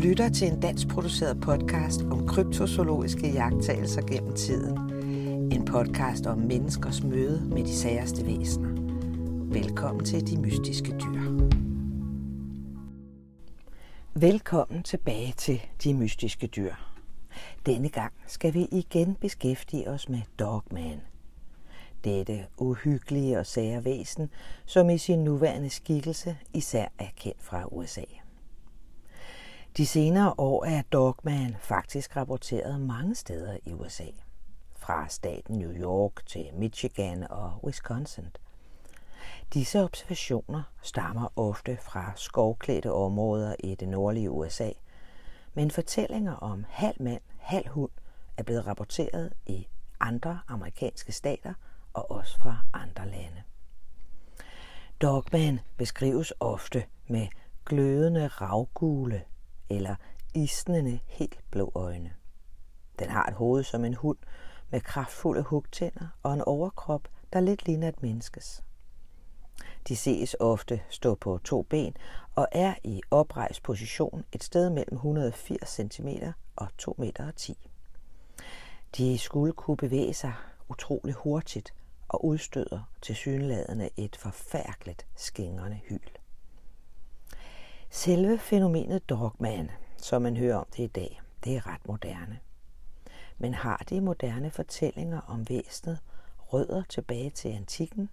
lytter til en dansk produceret podcast om kryptozoologiske jagttagelser gennem tiden. En podcast om menneskers møde med de særste væsener. Velkommen til De Mystiske Dyr. Velkommen tilbage til De Mystiske Dyr. Denne gang skal vi igen beskæftige os med Dogman. Dette uhyggelige og sære væsen, som i sin nuværende skikkelse især er kendt fra USA. De senere år er Dogman faktisk rapporteret mange steder i USA. Fra staten New York til Michigan og Wisconsin. Disse observationer stammer ofte fra skovklædte områder i det nordlige USA, men fortællinger om halv mand, halv hund er blevet rapporteret i andre amerikanske stater og også fra andre lande. Dogman beskrives ofte med glødende ravgule eller isnende helt blå øjne. Den har et hoved som en hund med kraftfulde hugtænder og en overkrop, der lidt ligner et menneskes. De ses ofte stå på to ben og er i oprejst position et sted mellem 180 cm og 2 meter. 10. De skulle kunne bevæge sig utrolig hurtigt og udstøder til synladende et forfærdeligt skængrende hyl. Selve fænomenet Dogman, som man hører om det i dag, det er ret moderne. Men har de moderne fortællinger om væsenet rødder tilbage til antikken?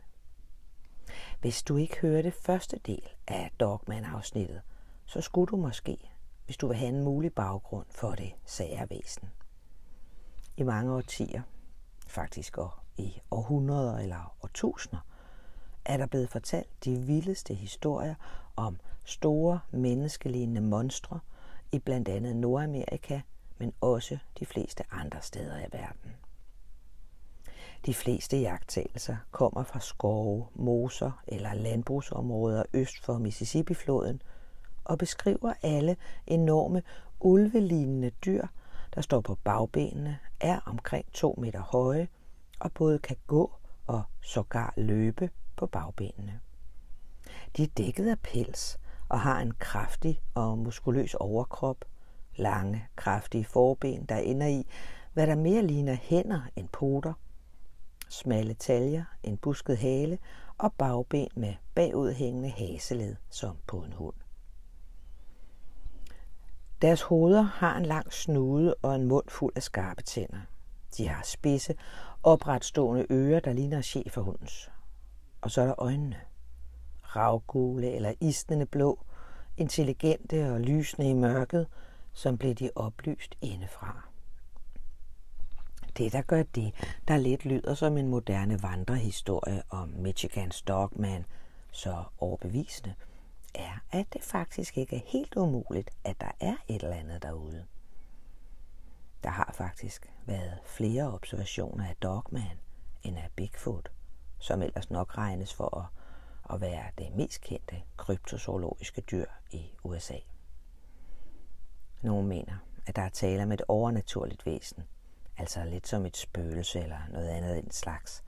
Hvis du ikke hørte første del af Dogman-afsnittet, så skulle du måske, hvis du vil have en mulig baggrund for det sære væsen. I mange årtier, faktisk og i århundreder eller årtusinder, er der blevet fortalt de vildeste historier om store menneskelignende monstre i blandt andet Nordamerika, men også de fleste andre steder i verden. De fleste jagttagelser kommer fra skove, moser eller landbrugsområder øst for Mississippi-floden og beskriver alle enorme ulvelignende dyr, der står på bagbenene, er omkring 2 meter høje og både kan gå og sågar løbe på bagbenene. De er dækket af pels og har en kraftig og muskuløs overkrop, lange, kraftige forben, der ender i, hvad der mere ligner hænder end poter, smalle taljer, en busket hale og bagben med bagudhængende haseled som på en hund. Deres hoveder har en lang snude og en mund fuld af skarpe tænder. De har spidse, opretstående ører, der ligner cheferhundens. Og så er der øjnene. Ravgule eller isnende blå, intelligente og lysende i mørket, som blev de oplyst indefra. Det, der gør det, der lidt lyder som en moderne vandrehistorie om Michigans Dogman, så overbevisende, er, at det faktisk ikke er helt umuligt, at der er et eller andet derude. Der har faktisk været flere observationer af Dogman end af Bigfoot, som ellers nok regnes for at, at være det mest kendte kryptozoologiske dyr i USA. Nogle mener, at der er tale om et overnaturligt væsen, altså lidt som et spøgelse eller noget andet end slags.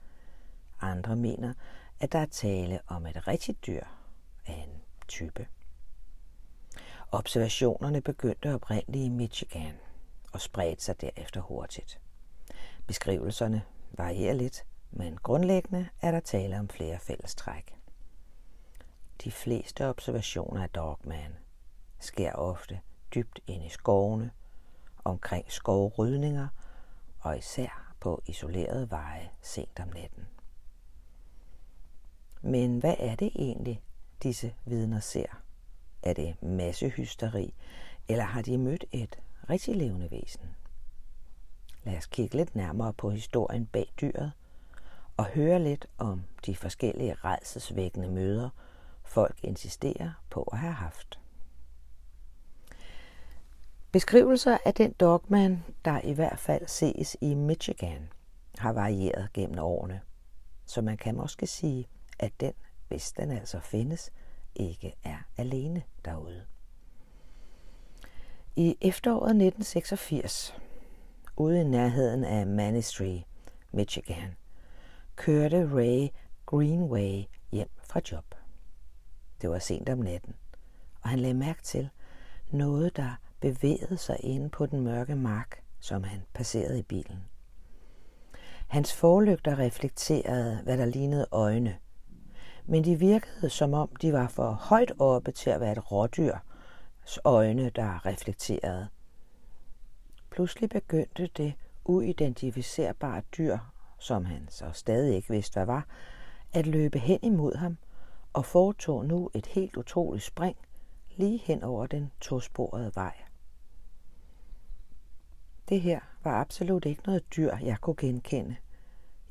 Andre mener, at der er tale om et rigtigt dyr af en type. Observationerne begyndte oprindeligt i Michigan og spredte sig derefter hurtigt. Beskrivelserne varierer lidt, men grundlæggende er der tale om flere fællestræk. De fleste observationer af Dogman sker ofte dybt ind i skovene, omkring skovrydninger og især på isolerede veje sent om natten. Men hvad er det egentlig, disse vidner ser? Er det massehysteri, eller har de mødt et rigtig levende væsen? Lad os kigge lidt nærmere på historien bag dyret og høre lidt om de forskellige redselsvækkende møder, folk insisterer på at have haft. Beskrivelser af den dogman, der i hvert fald ses i Michigan, har varieret gennem årene. Så man kan måske sige, at den, hvis den altså findes, ikke er alene derude. I efteråret 1986, ude i nærheden af Manistry, Michigan, kørte Ray Greenway hjem fra job. Det var sent om natten, og han lagde mærke til noget, der bevægede sig inde på den mørke mark, som han passerede i bilen. Hans forlygter reflekterede, hvad der lignede øjne, men de virkede som om de var for højt oppe til at være et rådyrs øjne, der reflekterede. Pludselig begyndte det uidentificerbare dyr, som han så stadig ikke vidste, hvad var, at løbe hen imod ham og foretog nu et helt utroligt spring lige hen over den tosporede vej. Det her var absolut ikke noget dyr, jeg kunne genkende.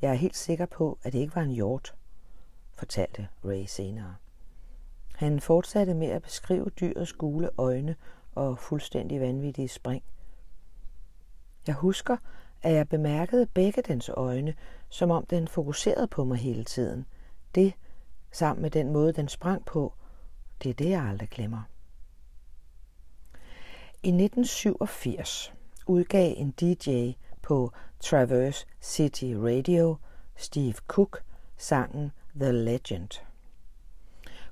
Jeg er helt sikker på, at det ikke var en hjort, fortalte Ray senere. Han fortsatte med at beskrive dyrets gule øjne og fuldstændig vanvittige spring. Jeg husker, at jeg bemærkede begge dens øjne, som om den fokuserede på mig hele tiden. Det, sammen med den måde, den sprang på, det er det, jeg aldrig glemmer. I 1987 udgav en DJ på Traverse City Radio, Steve Cook, sangen The Legend.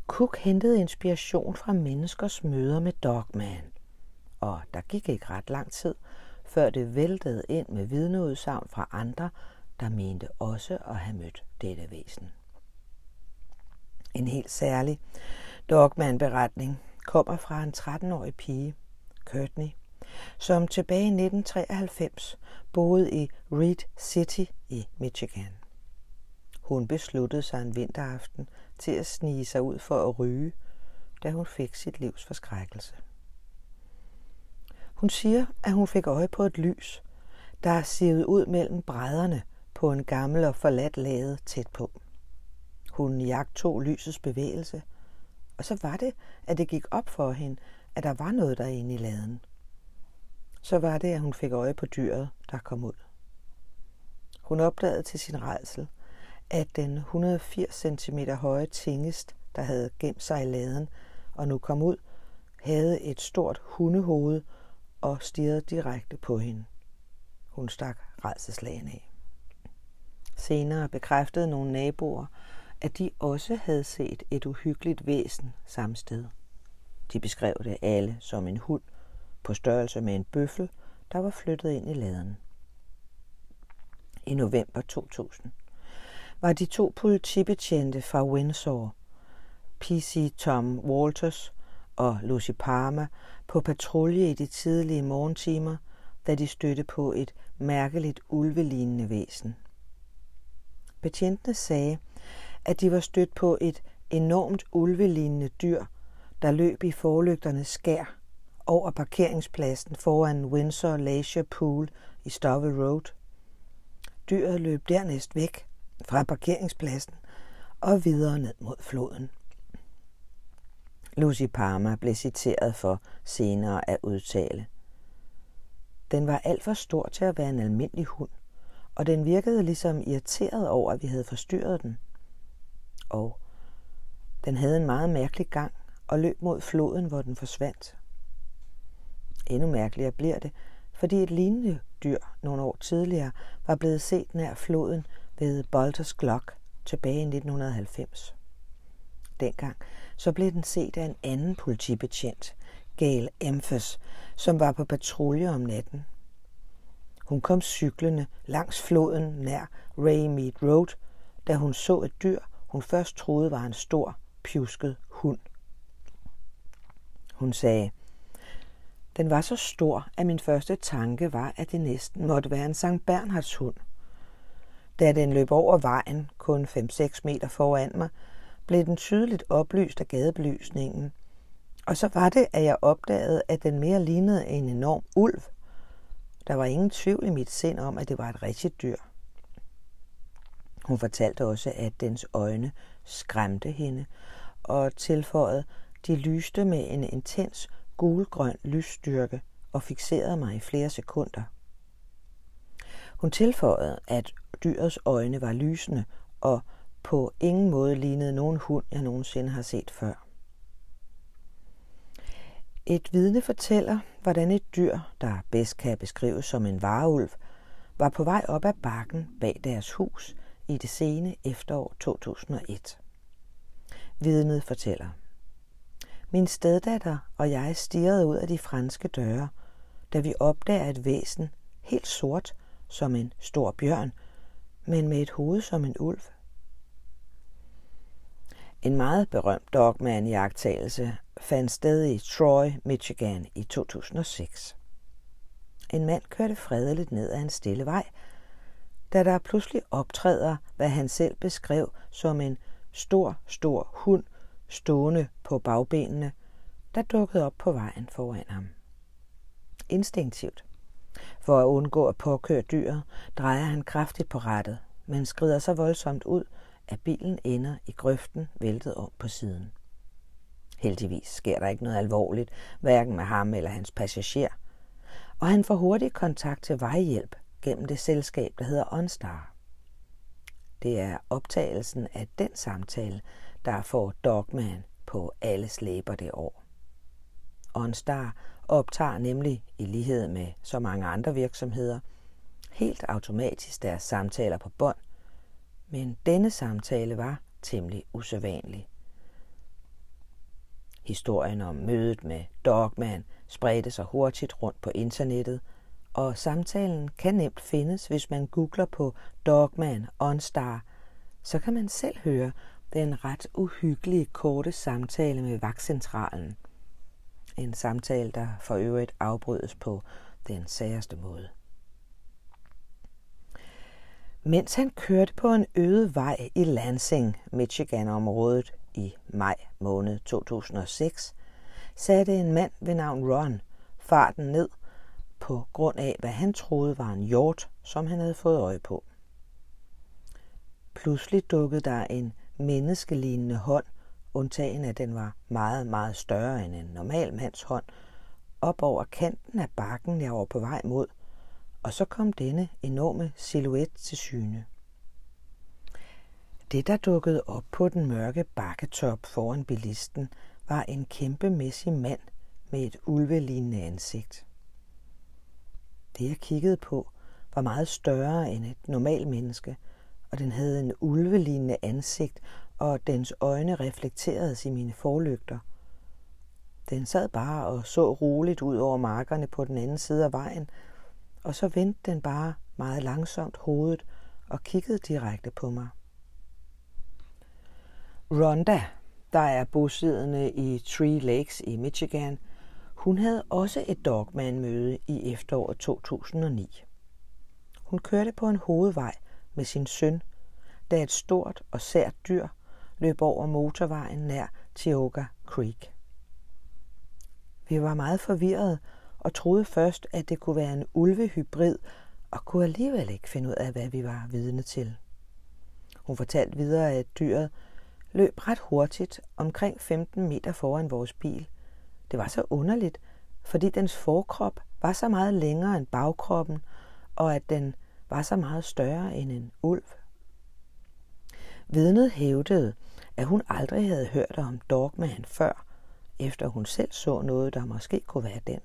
Cook hentede inspiration fra menneskers møder med Dogman, og der gik ikke ret lang tid, før det væltede ind med vidneudsagn fra andre, der mente også at have mødt dette væsen. En helt særlig Dogman-beretning kommer fra en 13-årig pige, Courtney, som tilbage i 1993 boede i Reed City i Michigan. Hun besluttede sig en vinteraften til at snige sig ud for at ryge, da hun fik sit livs forskrækkelse. Hun siger, at hun fik øje på et lys, der sivet ud mellem brædderne på en gammel og forladt lade tæt på. Hun jagtog lysets bevægelse, og så var det, at det gik op for hende, at der var noget derinde i laden. Så var det, at hun fik øje på dyret, der kom ud. Hun opdagede til sin redsel, at den 180 cm høje tingest, der havde gemt sig i laden og nu kom ud, havde et stort hundehoved og stirrede direkte på hende. Hun stak redselslagen af. Senere bekræftede nogle naboer, at de også havde set et uhyggeligt væsen samme sted. De beskrev det alle som en hund på størrelse med en bøffel, der var flyttet ind i laden. I november 2000 var de to politibetjente fra Windsor, PC Tom Walters og Lucy Parma, på patrulje i de tidlige morgentimer, da de stødte på et mærkeligt ulvelignende væsen. Betjentene sagde, at de var stødt på et enormt ulvelignende dyr, der løb i forlygternes skær over parkeringspladsen foran Windsor Leisure Pool i Stovel Road. Dyret løb dernæst væk fra parkeringspladsen og videre ned mod floden. Lucy Palmer blev citeret for senere at udtale. Den var alt for stor til at være en almindelig hund, og den virkede ligesom irriteret over, at vi havde forstyrret den. Og den havde en meget mærkelig gang og løb mod floden, hvor den forsvandt. Endnu mærkeligere bliver det, fordi et lignende dyr nogle år tidligere var blevet set nær floden ved Bolters Glock tilbage i 1990. Dengang så blev den set af en anden politibetjent, Gail Emphas, som var på patrulje om natten. Hun kom cyklende langs floden nær Raymead Road, da hun så et dyr, hun først troede var en stor, pjusket hund. Hun sagde, den var så stor, at min første tanke var, at det næsten måtte være en Sankt Bernhards hund. Da den løb over vejen, kun 5-6 meter foran mig, blev den tydeligt oplyst af gadebelysningen. Og så var det, at jeg opdagede, at den mere lignede en enorm ulv. Der var ingen tvivl i mit sind om, at det var et rigtigt dyr. Hun fortalte også, at dens øjne skræmte hende, og tilføjede, de lyste med en intens gulgrøn lysstyrke og fixerede mig i flere sekunder. Hun tilføjede, at dyrets øjne var lysende og på ingen måde lignede nogen hund, jeg nogensinde har set før. Et vidne fortæller, hvordan et dyr, der bedst kan beskrives som en vareulv, var på vej op ad bakken bag deres hus i det sene efterår 2001. Vidnet fortæller. Min steddatter og jeg stirrede ud af de franske døre, da vi opdager et væsen, helt sort, som en stor bjørn, men med et hoved som en ulv. En meget berømt dogman i agtagelse fandt sted i Troy, Michigan i 2006. En mand kørte fredeligt ned ad en stille vej, da der pludselig optræder, hvad han selv beskrev som en stor, stor hund stående på bagbenene, der dukkede op på vejen foran ham. Instinktivt. For at undgå at påkøre dyret, drejer han kraftigt på rattet, men skrider så voldsomt ud, at bilen ender i grøften væltet om på siden. Heldigvis sker der ikke noget alvorligt, hverken med ham eller hans passager, og han får hurtigt kontakt til vejhjælp gennem det selskab, der hedder OnStar. Det er optagelsen af den samtale, der får Dogman på alle slæber det år. OnStar optager nemlig, i lighed med så mange andre virksomheder, helt automatisk deres samtaler på bånd, men denne samtale var temmelig usædvanlig. Historien om mødet med Dogman spredte sig hurtigt rundt på internettet, og samtalen kan nemt findes, hvis man googler på Dogman OnStar. Så kan man selv høre den ret uhyggelige korte samtale med vagtcentralen. En samtale, der for øvrigt afbrydes på den særste måde. Mens han kørte på en øde vej i Lansing, Michigan-området i maj måned 2006, satte en mand ved navn Ron farten ned på grund af, hvad han troede var en hjort, som han havde fået øje på. Pludselig dukkede der en menneskelignende hånd, undtagen at den var meget, meget større end en normal mands hånd, op over kanten af bakken, jeg var på vej mod, og så kom denne enorme silhuet til syne. Det, der dukkede op på den mørke bakketop foran bilisten, var en kæmpemæssig mand med et ulvelignende ansigt. Det, jeg kiggede på, var meget større end et normalt menneske, og den havde en ulvelignende ansigt, og dens øjne reflekteredes i mine forlygter. Den sad bare og så roligt ud over markerne på den anden side af vejen, og så vendte den bare meget langsomt hovedet og kiggede direkte på mig. Rhonda, der er bosiddende i Three Lakes i Michigan, hun havde også et dogman-møde i efteråret 2009. Hun kørte på en hovedvej med sin søn, da et stort og sært dyr løb over motorvejen nær Tioga Creek. Vi var meget forvirrede og troede først, at det kunne være en ulvehybrid, og kunne alligevel ikke finde ud af, hvad vi var vidne til. Hun fortalte videre, at dyret løb ret hurtigt, omkring 15 meter foran vores bil. Det var så underligt, fordi dens forkrop var så meget længere end bagkroppen, og at den var så meget større end en ulv. Vidnet hævdede, at hun aldrig havde hørt om Dogman før, efter hun selv så noget, der måske kunne være den.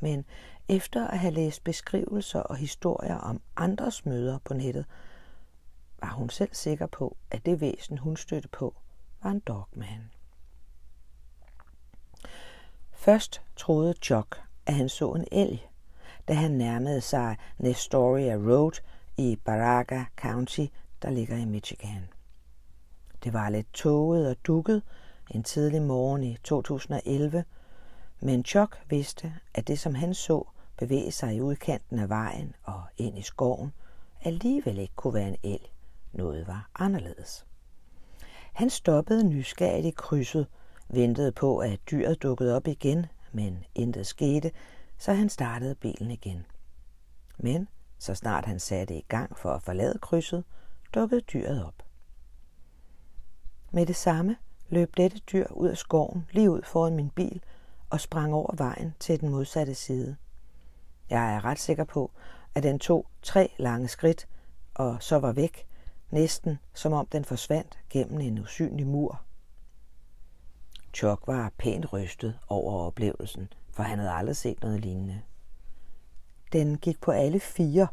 Men efter at have læst beskrivelser og historier om andres møder på nettet, var hun selv sikker på, at det væsen, hun stødte på, var en dogman. Først troede Chuck, at han så en elg, da han nærmede sig Nestoria Road i Baraga County, der ligger i Michigan. Det var lidt tåget og dukket en tidlig morgen i 2011, men Chuck vidste, at det som han så bevæge sig i udkanten af vejen og ind i skoven, alligevel ikke kunne være en elg. Noget var anderledes. Han stoppede nysgerrigt i krydset, ventede på, at dyret dukkede op igen, men intet skete, så han startede bilen igen. Men så snart han satte i gang for at forlade krydset, dukkede dyret op. Med det samme løb dette dyr ud af skoven lige ud foran min bil og sprang over vejen til den modsatte side. Jeg er ret sikker på, at den tog tre lange skridt og så var væk, næsten som om den forsvandt gennem en usynlig mur. Chok var pænt rystet over oplevelsen, for han havde aldrig set noget lignende. Den gik på alle fire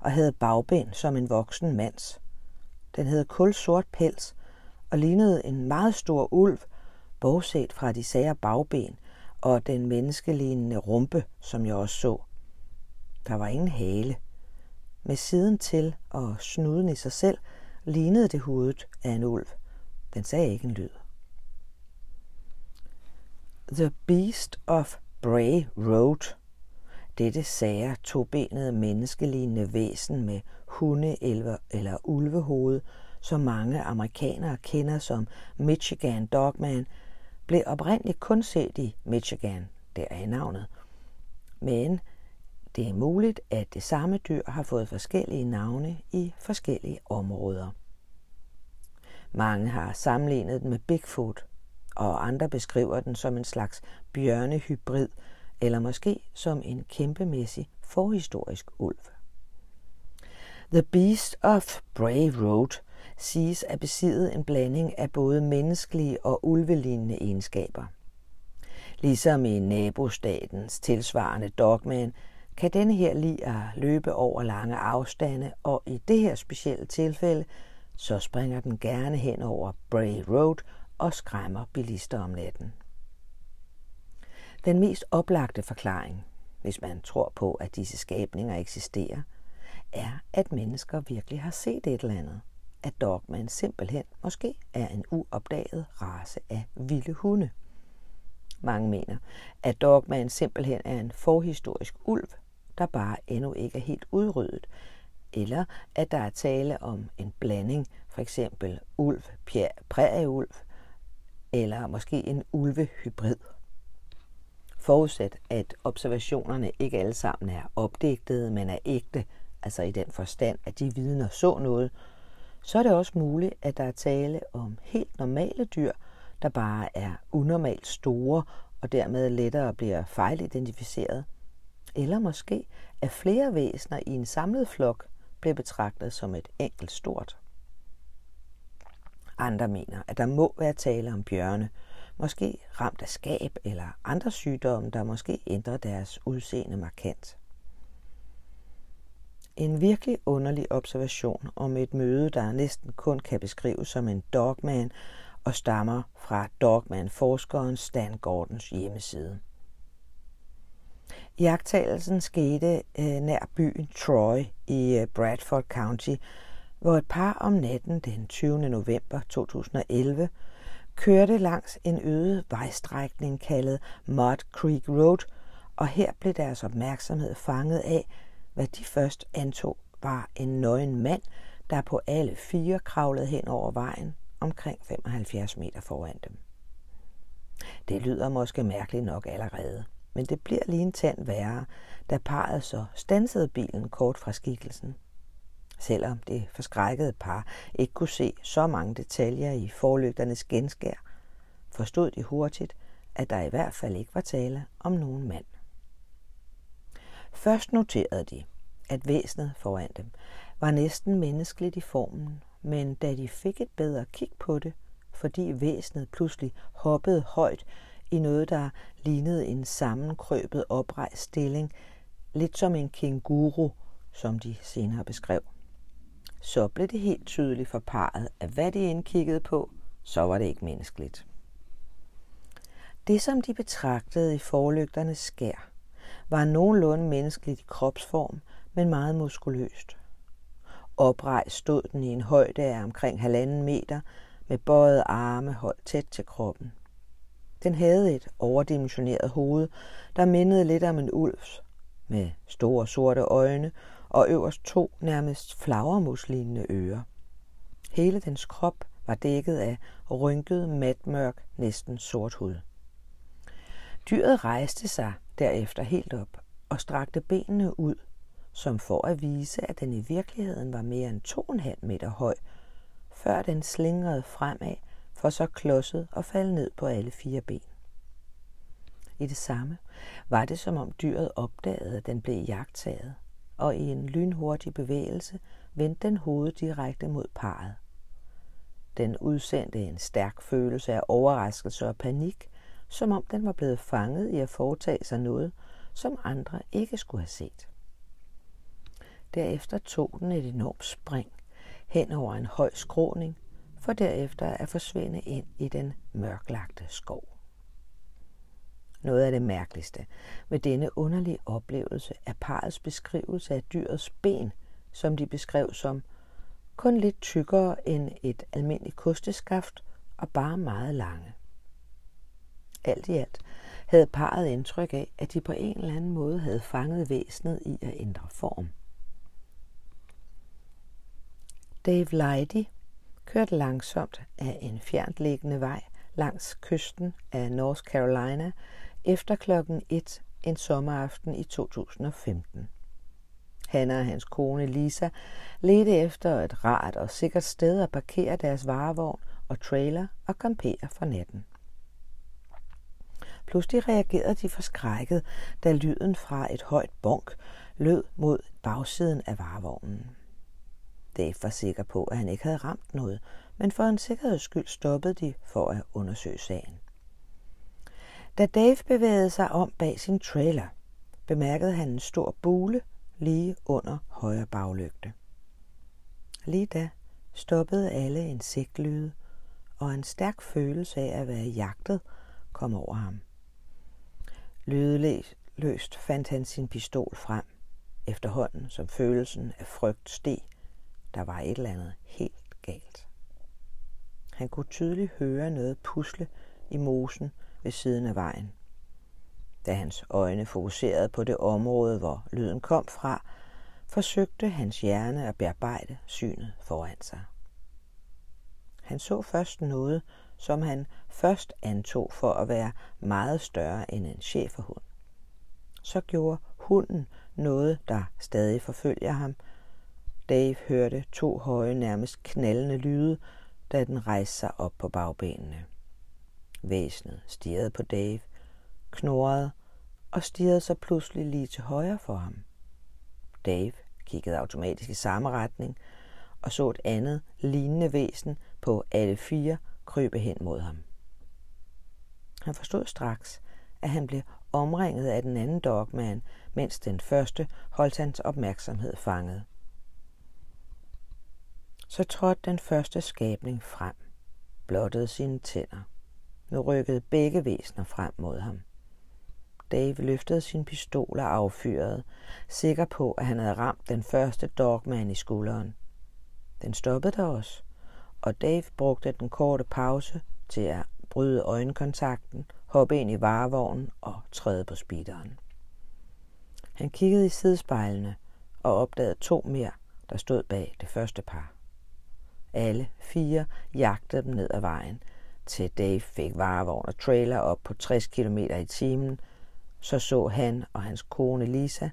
og havde bagben som en voksen mands. Den havde kul sort pels og lignede en meget stor ulv, bortset fra de sære bagben og den menneskelignende rumpe, som jeg også så. Der var ingen hale. Med siden til og snuden i sig selv lignede det hovedet af en ulv. Den sagde ikke en lyd. The Beast of Bray Road. Dette sære tobenede menneskelignende væsen med hunde- eller ulvehoved, som mange amerikanere kender som Michigan Dogman, blev oprindeligt kun set i Michigan, der er navnet. Men det er muligt, at det samme dyr har fået forskellige navne i forskellige områder. Mange har sammenlignet den med Bigfoot, og andre beskriver den som en slags bjørnehybrid, eller måske som en kæmpemæssig forhistorisk ulv. The Beast of Bray Road siges at besidde en blanding af både menneskelige og ulvelignende egenskaber. Ligesom i nabostatens tilsvarende dogman, kan denne her lige at løbe over lange afstande, og i det her specielle tilfælde, så springer den gerne hen over Bray Road og skræmmer bilister om natten. Den mest oplagte forklaring, hvis man tror på, at disse skabninger eksisterer, er, at mennesker virkelig har set et eller andet. At dogman simpelthen måske er en uopdaget race af vilde hunde. Mange mener, at dogman simpelthen er en forhistorisk ulv, der bare endnu ikke er helt udryddet, eller at der er tale om en blanding, for eksempel ulv, prærieulv, eller måske en ulvehybrid. Forudsat, at observationerne ikke alle sammen er opdigtede, men er ægte, altså i den forstand, at de vidner så noget, så er det også muligt, at der er tale om helt normale dyr, der bare er unormalt store og dermed lettere bliver fejlidentificeret. Eller måske, at flere væsener i en samlet flok bliver betragtet som et enkelt stort. Andre mener, at der må være tale om bjørne, måske ramt af skab eller andre sygdomme, der måske ændrer deres udseende markant. En virkelig underlig observation om et møde, der næsten kun kan beskrives som en dogman og stammer fra dogman-forskeren Stan Gordons hjemmeside. Jagttagelsen skete øh, nær byen Troy i øh, Bradford County, hvor et par om natten den 20. november 2011 kørte langs en øde vejstrækning kaldet Mud Creek Road, og her blev deres opmærksomhed fanget af, hvad de først antog var en nøgen mand, der på alle fire kravlede hen over vejen omkring 75 meter foran dem. Det lyder måske mærkeligt nok allerede, men det bliver lige en tand værre, da parret så stansede bilen kort fra skikkelsen. Selvom det forskrækkede par ikke kunne se så mange detaljer i forlygternes genskær, forstod de hurtigt, at der i hvert fald ikke var tale om nogen mand. Først noterede de, at væsenet foran dem var næsten menneskeligt i formen, men da de fik et bedre kig på det, fordi væsenet pludselig hoppede højt i noget, der lignede en sammenkrøbet oprejst stilling, lidt som en kenguru, som de senere beskrev. Så blev det helt tydeligt for parret, at hvad de indkiggede på, så var det ikke menneskeligt. Det, som de betragtede i forlygternes skær, var nogenlunde menneskeligt i kropsform, men meget muskuløst. Oprejst stod den i en højde af omkring halvanden meter, med bøjede arme holdt tæt til kroppen. Den havde et overdimensioneret hoved, der mindede lidt om en ulvs, med store sorte øjne og øverst to nærmest flagermuslignende ører. Hele dens krop var dækket af rynket, matmørk, næsten sort hud. Dyret rejste sig derefter helt op og strakte benene ud, som for at vise, at den i virkeligheden var mere end 2,5 meter høj, før den slingrede fremad for så klodset og falde ned på alle fire ben. I det samme var det, som om dyret opdagede, at den blev jagtaget, og i en lynhurtig bevægelse vendte den hovedet direkte mod parret. Den udsendte en stærk følelse af overraskelse og panik, som om den var blevet fanget i at foretage sig noget, som andre ikke skulle have set. Derefter tog den et enormt spring hen over en høj skråning, for derefter at forsvinde ind i den mørklagte skov. Noget af det mærkeligste ved denne underlige oplevelse er parets beskrivelse af dyrets ben, som de beskrev som kun lidt tykkere end et almindeligt kosteskaft og bare meget lange. Alt i alt havde parret indtryk af, at de på en eller anden måde havde fanget væsenet i at ændre form. Dave Leidy kørte langsomt af en fjerntliggende vej langs kysten af North Carolina efter klokken 1 en sommeraften i 2015. Han og hans kone Lisa ledte efter et rart og sikkert sted at parkere deres varevogn og trailer og campere for natten. Pludselig reagerede de forskrækket, da lyden fra et højt bonk lød mod bagsiden af varevognen. Dave var sikker på, at han ikke havde ramt noget, men for en sikkerheds skyld stoppede de for at undersøge sagen. Da Dave bevægede sig om bag sin trailer, bemærkede han en stor bule lige under højre baglygte. Lige da stoppede alle insektlyde, og en stærk følelse af at være jagtet kom over ham. Lydeløst fandt han sin pistol frem, efterhånden som følelsen af frygt steg. Der var et eller andet helt galt. Han kunne tydeligt høre noget pusle i mosen ved siden af vejen. Da hans øjne fokuserede på det område, hvor lyden kom fra, forsøgte hans hjerne at bearbejde synet foran sig. Han så først noget, som han først antog for at være meget større end en cheferhund. Så gjorde hunden noget, der stadig forfølger ham. Dave hørte to høje, nærmest knaldende lyde, da den rejste sig op på bagbenene. Væsenet stirrede på Dave, knurrede og stirrede sig pludselig lige til højre for ham. Dave kiggede automatisk i samme retning og så et andet lignende væsen på alle fire krybe hen mod ham. Han forstod straks, at han blev omringet af den anden dogman, mens den første holdt hans opmærksomhed fanget. Så trådte den første skabning frem, blottede sine tænder. Nu rykkede begge væsener frem mod ham. Dave løftede sin pistol og affyrede, sikker på, at han havde ramt den første dogman i skulderen. Den stoppede der også, og Dave brugte den korte pause til at bryde øjenkontakten, hoppe ind i varevognen og træde på speederen. Han kiggede i sidespejlene og opdagede to mere, der stod bag det første par. Alle fire jagtede dem ned ad vejen, til Dave fik varevogn og trailer op på 60 km i timen, så så han og hans kone Lisa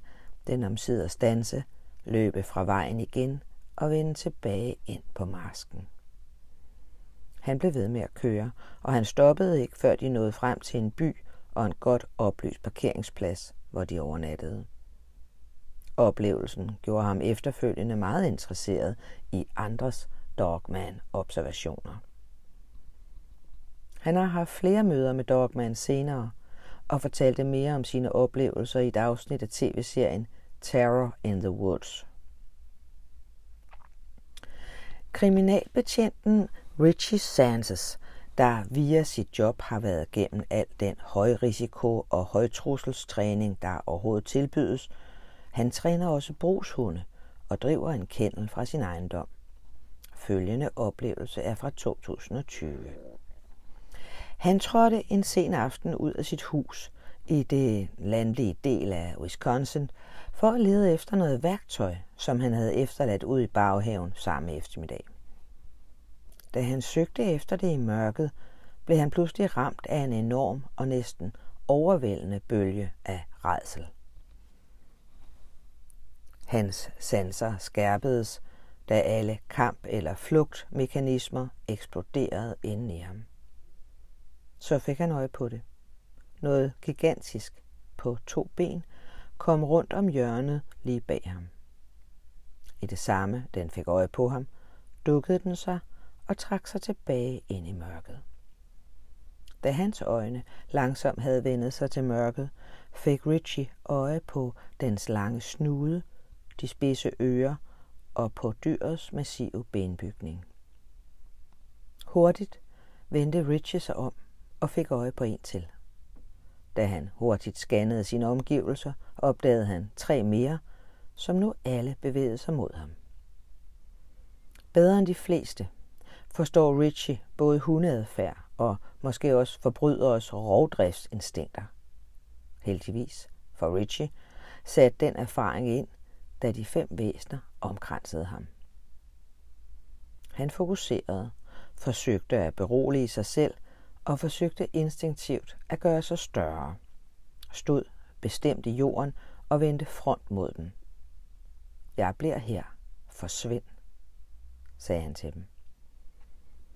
den omsider stanse, løbe fra vejen igen og vende tilbage ind på masken. Han blev ved med at køre, og han stoppede ikke, før de nåede frem til en by og en godt oplyst parkeringsplads, hvor de overnattede. Oplevelsen gjorde ham efterfølgende meget interesseret i andres Dogman-observationer. Han har haft flere møder med Dogman senere og fortalte mere om sine oplevelser i et afsnit af tv-serien Terror in the Woods. Kriminalbetjenten Richie Sanses, der via sit job har været gennem al den højrisiko- og højtrusselstræning, der overhovedet tilbydes, han træner også brugshunde og driver en kendel fra sin ejendom. Følgende oplevelse er fra 2020. Han trådte en sen aften ud af sit hus i det landlige del af Wisconsin for at lede efter noget værktøj, som han havde efterladt ud i baghaven samme eftermiddag. Da han søgte efter det i mørket, blev han pludselig ramt af en enorm og næsten overvældende bølge af redsel. Hans sanser skærpedes, da alle kamp- eller flugtmekanismer eksploderede inden i ham. Så fik han øje på det. Noget gigantisk på to ben kom rundt om hjørnet lige bag ham. I det samme, den fik øje på ham, dukkede den sig og trak sig tilbage ind i mørket. Da hans øjne langsomt havde vendet sig til mørket, fik Richie øje på dens lange snude, de spidse ører og på dyrets massive benbygning. Hurtigt vendte Richie sig om og fik øje på en til. Da han hurtigt scannede sine omgivelser, opdagede han tre mere, som nu alle bevægede sig mod ham. Bedre end de fleste forstår Richie både hundeadfærd og måske også forbryderes rovdriftsinstinkter. Heldigvis for Richie satte den erfaring ind, da de fem væsner omkransede ham. Han fokuserede, forsøgte at berolige sig selv og forsøgte instinktivt at gøre sig større. Stod bestemt i jorden og vendte front mod den. Jeg bliver her. Forsvind, sagde han til dem.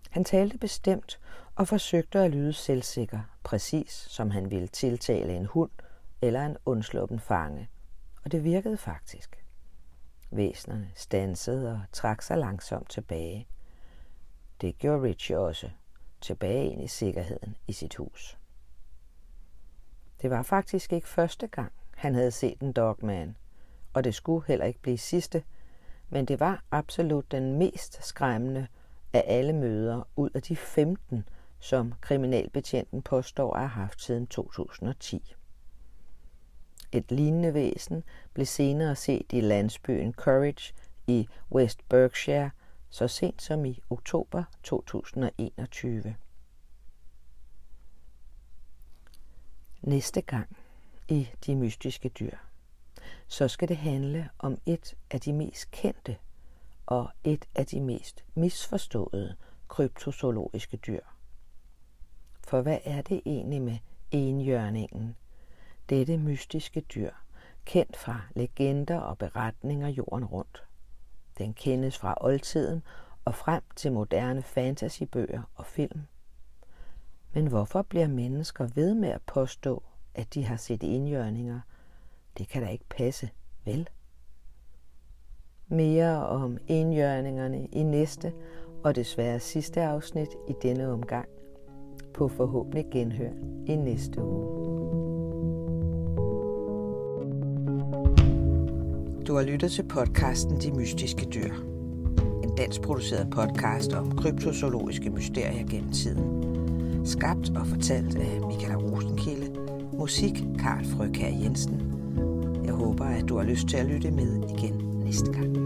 Han talte bestemt og forsøgte at lyde selvsikker, præcis som han ville tiltale en hund eller en undsluppen fange. Og det virkede faktisk. Væsnerne stansede og trak sig langsomt tilbage. Det gjorde Richie også, tilbage ind i sikkerheden i sit hus. Det var faktisk ikke første gang, han havde set en dogman, og det skulle heller ikke blive sidste, men det var absolut den mest skræmmende af alle møder ud af de 15, som kriminalbetjenten påstår at have haft siden 2010. Et lignende væsen blev senere set i landsbyen Courage i West Berkshire så sent som i oktober 2021. Næste gang i De mystiske dyr, så skal det handle om et af de mest kendte og et af de mest misforståede kryptozoologiske dyr. For hvad er det egentlig med enhjørningen, dette mystiske dyr, kendt fra legender og beretninger jorden rundt? Den kendes fra oldtiden og frem til moderne fantasybøger og film. Men hvorfor bliver mennesker ved med at påstå, at de har set indjørninger? Det kan da ikke passe, vel? Mere om enhjørningerne i næste og desværre sidste afsnit i denne omgang. På forhåbentlig genhør i næste uge. Du har lyttet til podcasten De Mystiske Dyr. En dansk produceret podcast om kryptozoologiske mysterier gennem tiden. Skabt og fortalt af Michael Rosenkilde. Musik Karl Frøkær Jensen. Jeg håber, at du har lyst til at lytte med igen næste gang.